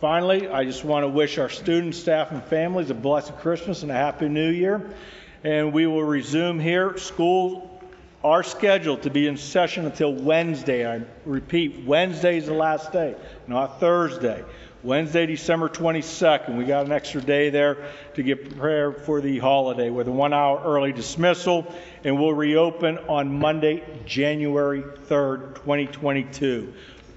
Finally, I just want to wish our students, staff, and families a blessed Christmas and a Happy New Year. And we will resume here. Schools are scheduled to be in session until Wednesday. I repeat, Wednesday is the last day, not Thursday. Wednesday, December 22nd. We got an extra day there to get prepared for the holiday with a one hour early dismissal, and we'll reopen on Monday, January 3rd, 2022.